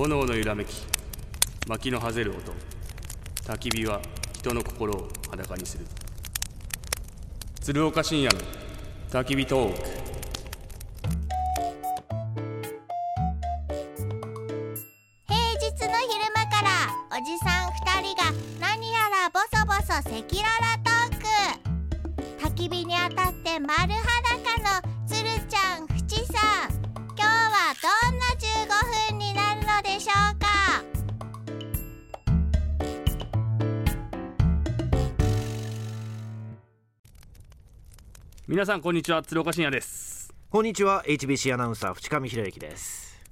炎の揺らめき薪のはぜる音。焚き火は人の心を裸にする。鶴岡深夜の焚き火トーク。皆さんこんにちは。鶴岡深夜です。こんにちは。HBC アナウンサー淵上博之です。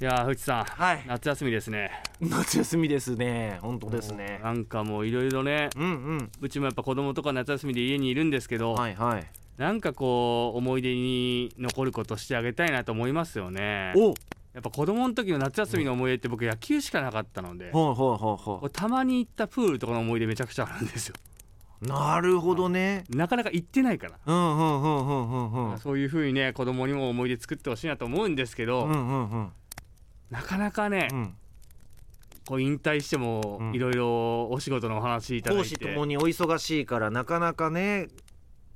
いやー藤さん、はい。夏休みですね。夏休みですね。本当ですね。なんかもういろいろね。うんうん。うちもやっぱ子供とか夏休みで家にいるんですけど、はいはい。なんかこう思い出に残ることしてあげたいなと思いますよね。お。やっぱ子供の時の夏休みの思い出って僕野球しかなかったので、ほうほうほうほこうたまに行ったプールとかの思い出めちゃくちゃあるんですよ。うなるほどね。なかなか行ってないから、うんうんうんうんうんうん。そういう風にね子供にも思い出作ってほしいなと思うんですけど、うんうんうん。なかなかね、うん。こう引退してもうん。いろいろお仕事のお話いただいて、講師ともにお忙しいからなかなかね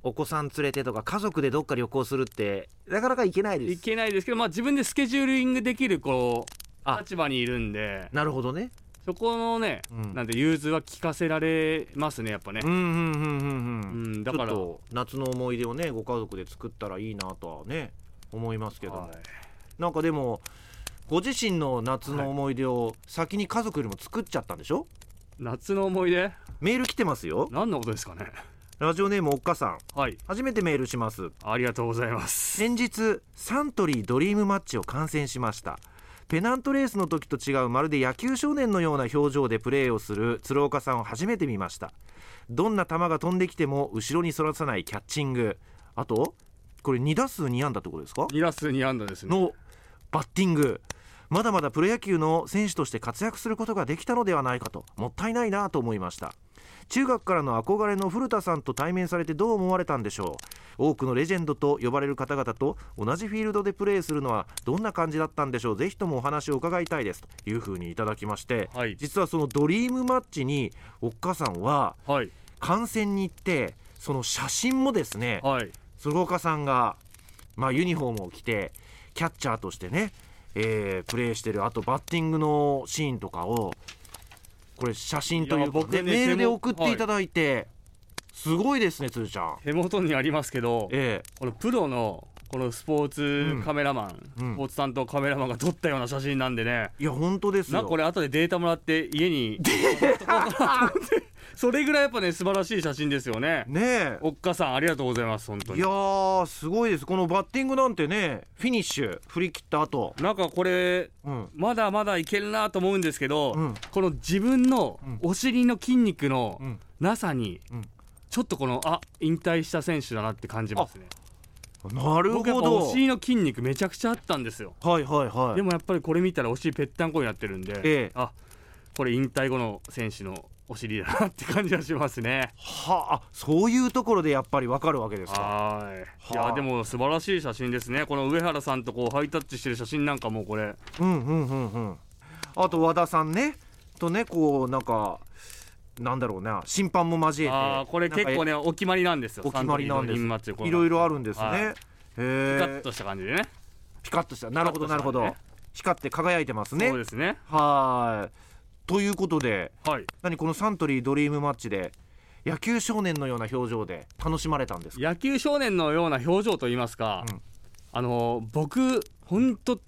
お子さん連れてとか家族でどっか旅行するってなかなか行けないです。いけないですけど、まあ、自分でスケジューリングできるこうあ。立場にいるんで。なるほどねそこのね、うん。なんで融通は聞かせられますねやっぱね。うん、うんうんうんううんん、だから。ちょっと夏の思い出をねご家族で作ったらいいなとはね思いますけども、はい。なんかでもご自身の夏の思い出を先に家族よりも作っちゃったんでしょ、夏の思い出？メール来てますよ。何のことですかね。ラジオネームおっかさん。はい。初めてメールします。ありがとうございます。先日サントリードリームマッチを観戦しましたペナントレースの時と違うまるで野球少年のような表情でプレーをする鶴岡さんを初めて見ました。どんな球が飛んできても後ろにそらさないキャッチング。あとこれ2打数2安打ってことですか？2打数2安打ですね。のバッティング。まだまだプロ野球の選手として活躍することができたのではないかと。もったいないなと思いました中学からの憧れの古田さんと対面されてどう思われたんでしょう？多くのレジェンドと呼ばれる方々と同じフィールドでプレーするのはどんな感じだったんでしょう？ぜひともお話を伺いたいです。というふうにいただきまして、はい。実はそのドリームマッチにおっかさんははい。観戦に行ってその写真もですねはい。鶴岡さんが、まあ、ユニフォームを着てキャッチャーとしてね、えープレーしてるあとバッティングのシーンとかをこれ写真というか、ねねメールで送っていただいて、すごいですね鶴ちゃん。手元にありますけどえこのプロのこのスポーツカメラマン、うん。スポーツ担当カメラマンが撮ったような写真なんでね。えいや本当ですよ。これ後でデータもらって家に それぐらいやっぱね素晴らしい写真ですよね。ねえ。おっかさんありがとうございます本当に。いやーすごいです。このバッティングなんてねフィニッシュ振り切った後。なんかこれうん。まだまだいけるなと思うんですけど、うん。この自分のうん。お尻の筋肉のうん。なさにうん。ちょっとこのあ引退した選手だなって感じますね。なるほ僕やっぱおど尻の筋肉めちゃくちゃあったんですよ。はいはいはい。でもやっぱりこれ見たらお尻ぺったんこになってるんで、ええ。あこれ引退後の選手のお尻だなって感じがしますね。はあそういうところでやっぱりわかるわけですか。はい。いはあ。やでも素晴らしい写真ですね。この上原さんとこうハイタッチしてる写真なんかもこれ。うんうんうんうん。あと和田さんね。とねこうなんかなんだろうな。審判も交えて。あーこれ結構ねお決まりなんですよ。お決まりなんです。いろいろあるんですね、はい。へピカッえとした感じでね。ピカッとした。なるほどなるほど、ピカッとした光って輝いてますね。そうですね。はいということではい。何このサントリードリームマッチで野球少年のような表情で楽しまれたんですか？野球少年のような表情といいますか、うん。あの僕ほんと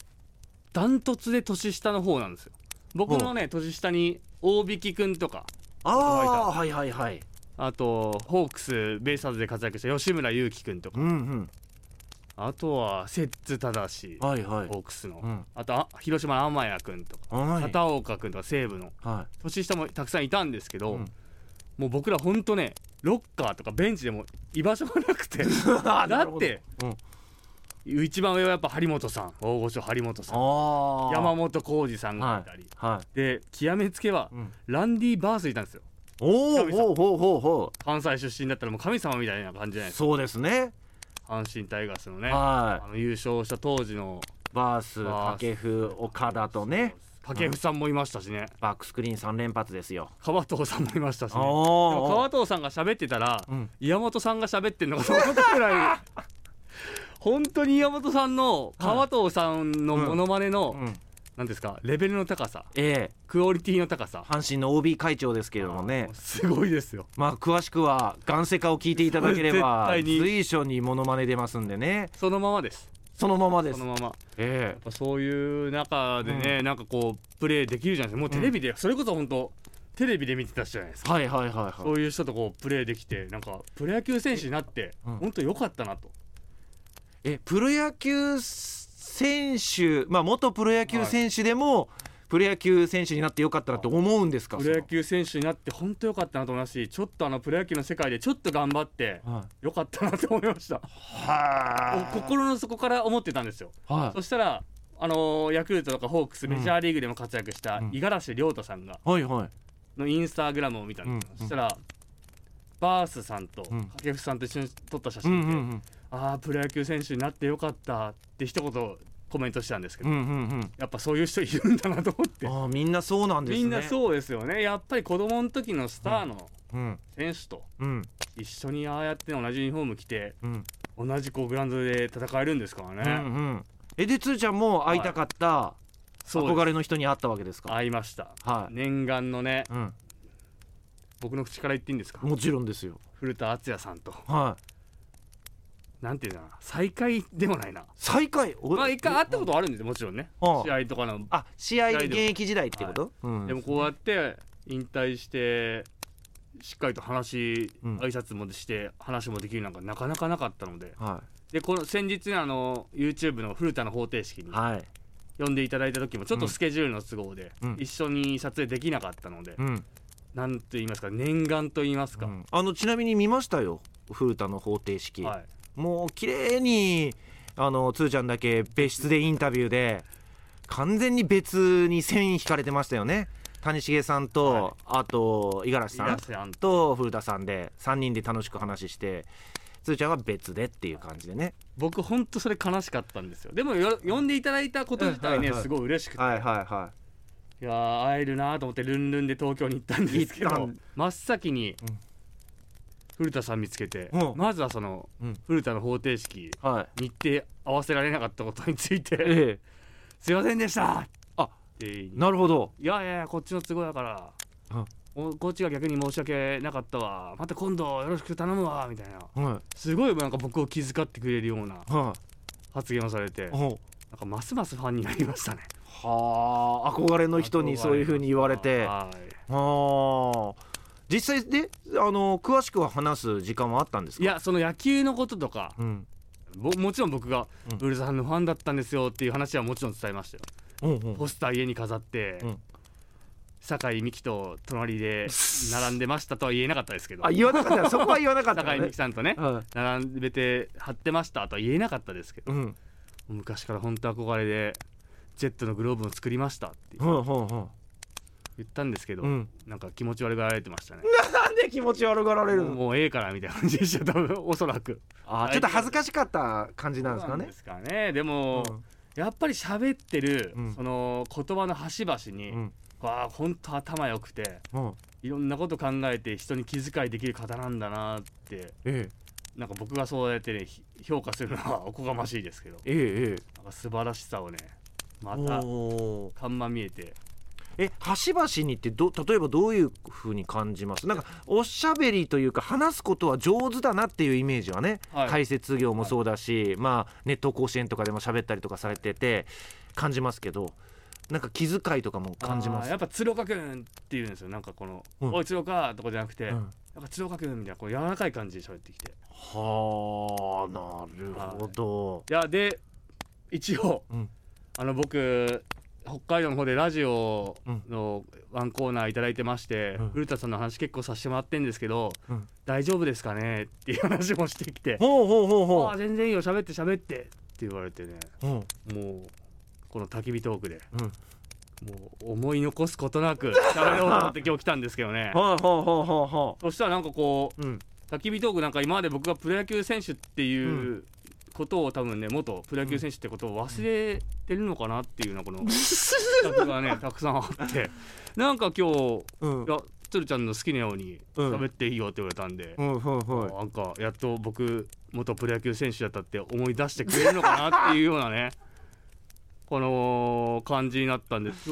ダントツで年下の方なんですよ。僕のね年下に大引くんとかああはいはいはい。あとホークスベイスターズで活躍した吉村勇輝くんとか。うんうんあとは摂津正はいはい。ホークスの、うん。あとあ広島の天谷くんとかはい。片岡くんとか西武の。は年下もたくさんいたんですけど、うん。もう僕らほんとねロッカーとかベンチでも居場所がなくて。いだってうん。一番上はやっぱ張本さん大御所張本さん。山本浩二さんがいたり、はい。で極めつけは、うん。ランディ・バースいたんですよ。おおほうほうほうほ関西出身だったらもう神様みたいな感じじゃないうですか。そうですね阪神タイガースのねはあの優勝した当時のバース掛布岡田とね。掛布さんもいましたしね。バックスクリーン3連発ですよ。川藤さんもいましたしね。でおもー川藤さんが喋ってたら、うん。岩本さんが喋ってんのかと思ったくらい 本当に岩本さんの川藤さんのモノマネの、うん。なんですか？レベルの高さ。ええ。クオリティの高さ。阪神の OB 会長ですけれどもね。すごいですよ。まあ詳しくはガンセカを聞いていただければ随所にモノマネ出ますんでね。そのままです。そのままです。そのまま。やえ。っぱそういう中でね、なんかこうプレーできるじゃないですか。もうテレビで、それこそ本当テレビで見てた人じゃないですか。えはいはいはいはい。そういう人とこうプレーできてなんかプロ野球選手になってうん。本当良かったなと、えプロ野球選手まあ元プロ野球選手でも、プロ野球選手になってよかったなと思うんですか？プロ野球選手になって本当良かったなと思いますしちょっとあのプロ野球の世界でちょっと頑張ってそのはい。良かったなと思いました。は心の底から思ってたんですよ。はそしたらあのーヤクルトとかホークスん。メジャーリーグでも活躍したうん。五十嵐亮太さんがいはいはい。のインスタグラムを見たんですよ、うんそしたらバースさんとうん掛布さんと一緒に撮った写真で、ああプロ野球選手になってよかったって一言コメントしたんですけど、うんうんうん。やっぱそういう人いるんだなと思って、ああみんなそうなんですね。みんなそうですよね。やっぱり子供の時のスターのうん。選手とうん。一緒にああやって同じユニフォーム着てうん。同じこうグラウンドで戦えるんですからね、うんうん。えでつーちゃんも会いたかったそうです。憧れの人に会ったわけですか？会いました。はい。念願のねうん。僕の口から言っていいんですか？もちろんですよ。古田敦也さんと。はいなんていうな再会でもないな。再会？おまあ一回会ったことはあるんですよもちろんね。ああ試合とかの。あ試合で現役時代ってこと、うん。でもこうやって引退してしっかりと話、うん。挨拶もして話もできるなんかなかなかなかったので。はでこの先日ねあの YouTube の古田の方程式にいはい。呼んでいただいた時もちょっとスケジュールの都合でうん。一緒に撮影できなかったので、うん。なんと言いますか念願と言いますか、うん。あのちなみに見ましたよ古田の方程式、はい、もう綺麗にあのつーちゃんだけ別室でインタビューで完全に別に線引かれてましたよね。谷繁さんと、はい。あと五十嵐さんと。と古田さんで3人で楽しく話してつーちゃんは別でっていう感じでね。僕本当それ悲しかったんですよ。でもよ呼んでいただいたこと自体ね、すごい嬉しくて、はいはいはい。いやー会えるなと思ってルンルンで東京に行ったんですけど真っ先にうん古田さん見つけて、うん。まずはその、うん。古田の方程式はい。日程合わせられなかったことについてえ「すいませんでした!」あって言いえなるほどいやいやいやこっちの都合やからこっちが逆に申し訳なかったわ。また今度よろしく頼むわみたいな。はい。すごいなんか僕を気遣ってくれるようなはい。発言をされてなんおかますますファンになりましたね。はあ憧れの人にそういうふうに言われて。はい。ああ実際であの詳しくは話す時間はあったんですか？いやその野球のこととかうん。ぼもちろん僕がうん。ウルさんのファンだったんですよっていう話はもちろん伝えましたよ。うんうん。ポスター家に飾って、うん。酒井美紀と隣で 並んでましたとは言えなかったですけど。あ言わなかった。そこは言わなかったのね。酒井美紀さんとねは並んでて貼ってましたとは言えなかったですけどいうん。昔から本当憧れでジェットのグローブを作りましたってうんうんうん言ったんですけど、うん。なんか気持ち悪がられてましたね。なんで気持ち悪がられるの？もうええからみたいな感じでした多分おそらく。あーちょっと恥ずかしかった感じなんですかね？ですかね。でも、うん。やっぱり喋ってる、うん。その言葉の端々に、うん。わあ本当頭良くてうん。いろんなこと考えて人に気遣いできる方なんだなってえなんか僕がそうやってねひ評価するのは おこがましいですけど。ええええ。なんか素晴らしさをねまえた看板見えてえ端々にってど例えばどういう風に感じます？なんかおしゃべりというか話すことは上手だなっていうイメージはね、はい。解説業もそうだし、まあネット甲子園とかでも喋ったりとかされてて感じますけどなんか気遣いとかも感じます？やっぱ鶴岡君って言うんですよ。なんかこの「うん。おい鶴岡」とかじゃなくて、うん。なんか鶴岡君みたいなこう柔らかい感じで喋ってきて。はあなるほど、いやで一応、うん。あの僕北海道の方でラジオのワンコーナーいただいてまして、うん。古田さんの話結構させてもらってんですけど、うん。大丈夫ですかね？っていう話もしてきて。ほうほうほうほああ全然いいよ喋って喋って。って言われてね。ううん。もうこの焚き火トークで。うん。もう思い残すことなく喋ろうと思って今日来たんですけどね。はあはあはあはあはそしたらなんかこううん。焚き火トークなんか今まで僕がプロ野球選手っていうことを多分ね元プロ野球選手ってことを忘れてるのかなっていうようなこの 企画がねたくさんあって。なんか今日うん。いや鶴ちゃんの好きなようにうん。喋っていいよって言われたんで、うんなんかやっと僕元プロ野球選手だったって思い出してくれるのかなっていうようなねこの感じになったんです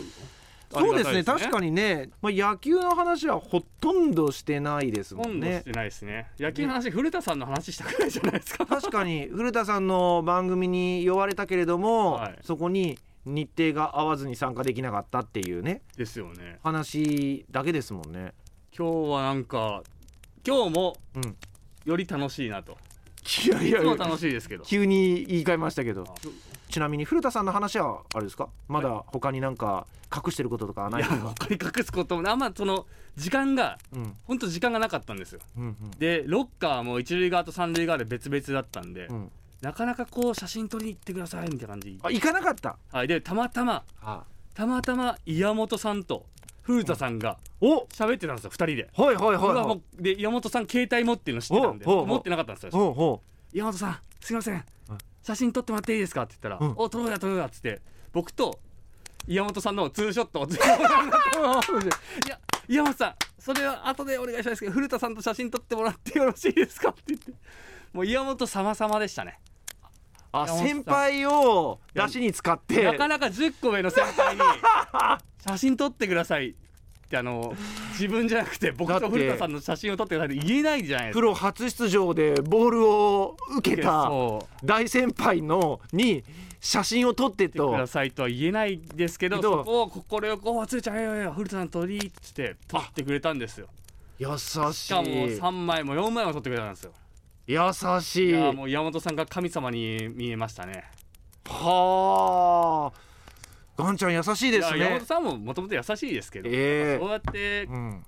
そうですね。確にかにね、まあ、野球の話はほとんどしてないですもんね。してないですね。野球の話古田さんの話したくらいじゃないですか。確かに。古田さんの番組に呼ばれたけれども、はい。そこに日程が合わずに参加できなかったっていうね。ですよね。話だけですもんね。今日はなんか今日もうん。より楽しいなと。いやいや。いつも楽しいですけど。急に言い換えましたけど。あちなみに古田さんの話はあれですか？まだ他になんか隠してることとかはないですか？他に隠すこともあんまその時間がうん。本当時間がなかったんですよ。うんでロッカーも一塁側と三塁側で別々だったんで、うん。うんなかなかこう写真撮りに行ってくださいみたいな感じ。あ行かなかった？はいでたまたまあ。たまたま岩本さんと古田さんがお！喋ってたんですよ2人で。はいはいはいで岩本さん携帯持ってるの知ってたんで持ってなかったんですよほうほ岩本さんすいませんうん写真撮ってもらっていいですか？って言ったら「うん。お撮ろうや撮ろうや」っつって僕と岩本さんのツーショットを いや岩本さんそれは後でお願いしますけど古田さんと写真撮ってもらってよろしいですか？って言ってもう岩本様々でしたね。あ先輩を出しに使ってなかなか10個上の先輩に 写真撮ってくださいってあの自分じゃなくて僕と古田さんの写真を撮ってくださいって言えないじゃないですか。プロ初出場でボールを受けた大先輩のに写真を撮ってと。くださいとは言えないですけどそこを快く「おつーちゃんいやいや古田さん撮り」っつって撮ってくれたんですよ。優しい。しかも3枚も4枚も撮ってくれたんですよ。優しい。いやもう山本さんが神様に見えましたね。はあガンちゃん優しいですね。山本さんももともと優しいですけど、ええ。そうやってうん。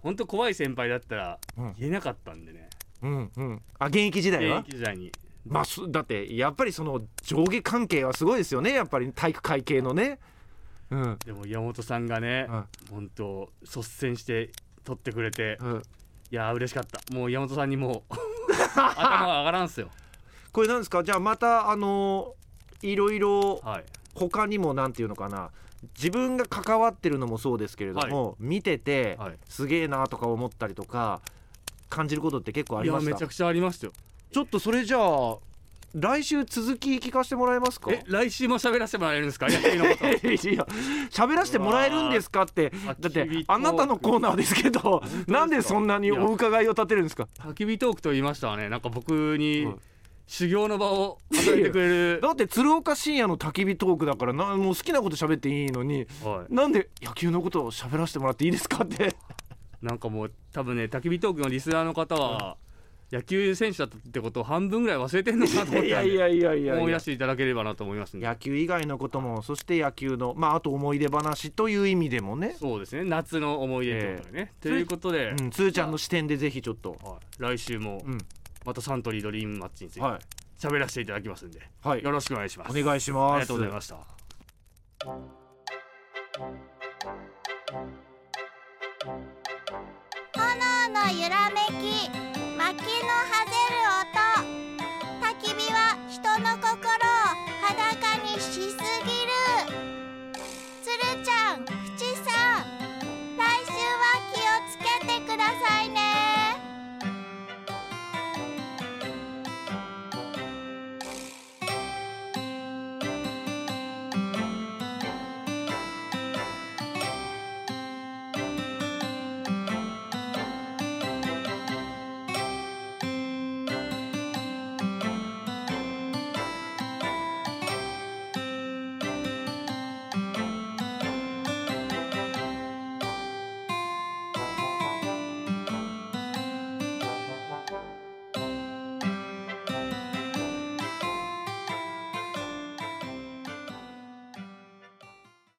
本当怖い先輩だったらうん。言えなかったんでね、うんうん。あ現役時代は？現役時代に。まあすだってやっぱりその上下関係はすごいですよね。やっぱり体育会系のね。うん。でも山本さんがね、うん。本当率先して撮ってくれてうん。いや嬉しかった。もう山本さんにもう 頭が上がらんすよ。これなんですか？じゃあまたあのいろいろはい他にもなんていうのかな。自分が関わってるのもそうですけれども、見てて、はい。すげえなとか思ったりとか感じることって結構あいりました？やめちゃくちゃありますよ。ちょっとそれじゃあ来週続き聞かせてもらえますか？え来週も喋らせてもらえるんですか？いや喋らせてもらえるんですかって。だってあなたのコーナーですけどなんでそんなにお伺いを立てるんですか？焚き火トークと言いましたわね。なんか僕にはい修行の場を与えてくれる、だって鶴岡深夜の焚き火トークだからなもう好きなこと喋っていいのにはい、なんで野球のことを喋らせてもらっていいですかって。なんかもう多分ね焚き火トークのリスナーの方は、野球選手だったってことを半分ぐらい忘れてるのかなと思っていやいやいやいやい思い出やしていただければなと思いますんで。野球以外のこともそして野球のまああと思い出話という意味でもね、そうですね。夏の思い出ってことでね、ということで、うん、つーちゃんの視点でぜひちょっと。はい、来週もうんまたサントリードリームマッチについてはい。喋らせていただきますんで、はい。よろしくお願いします。お願いします。ありがとうございました。炎の揺らめ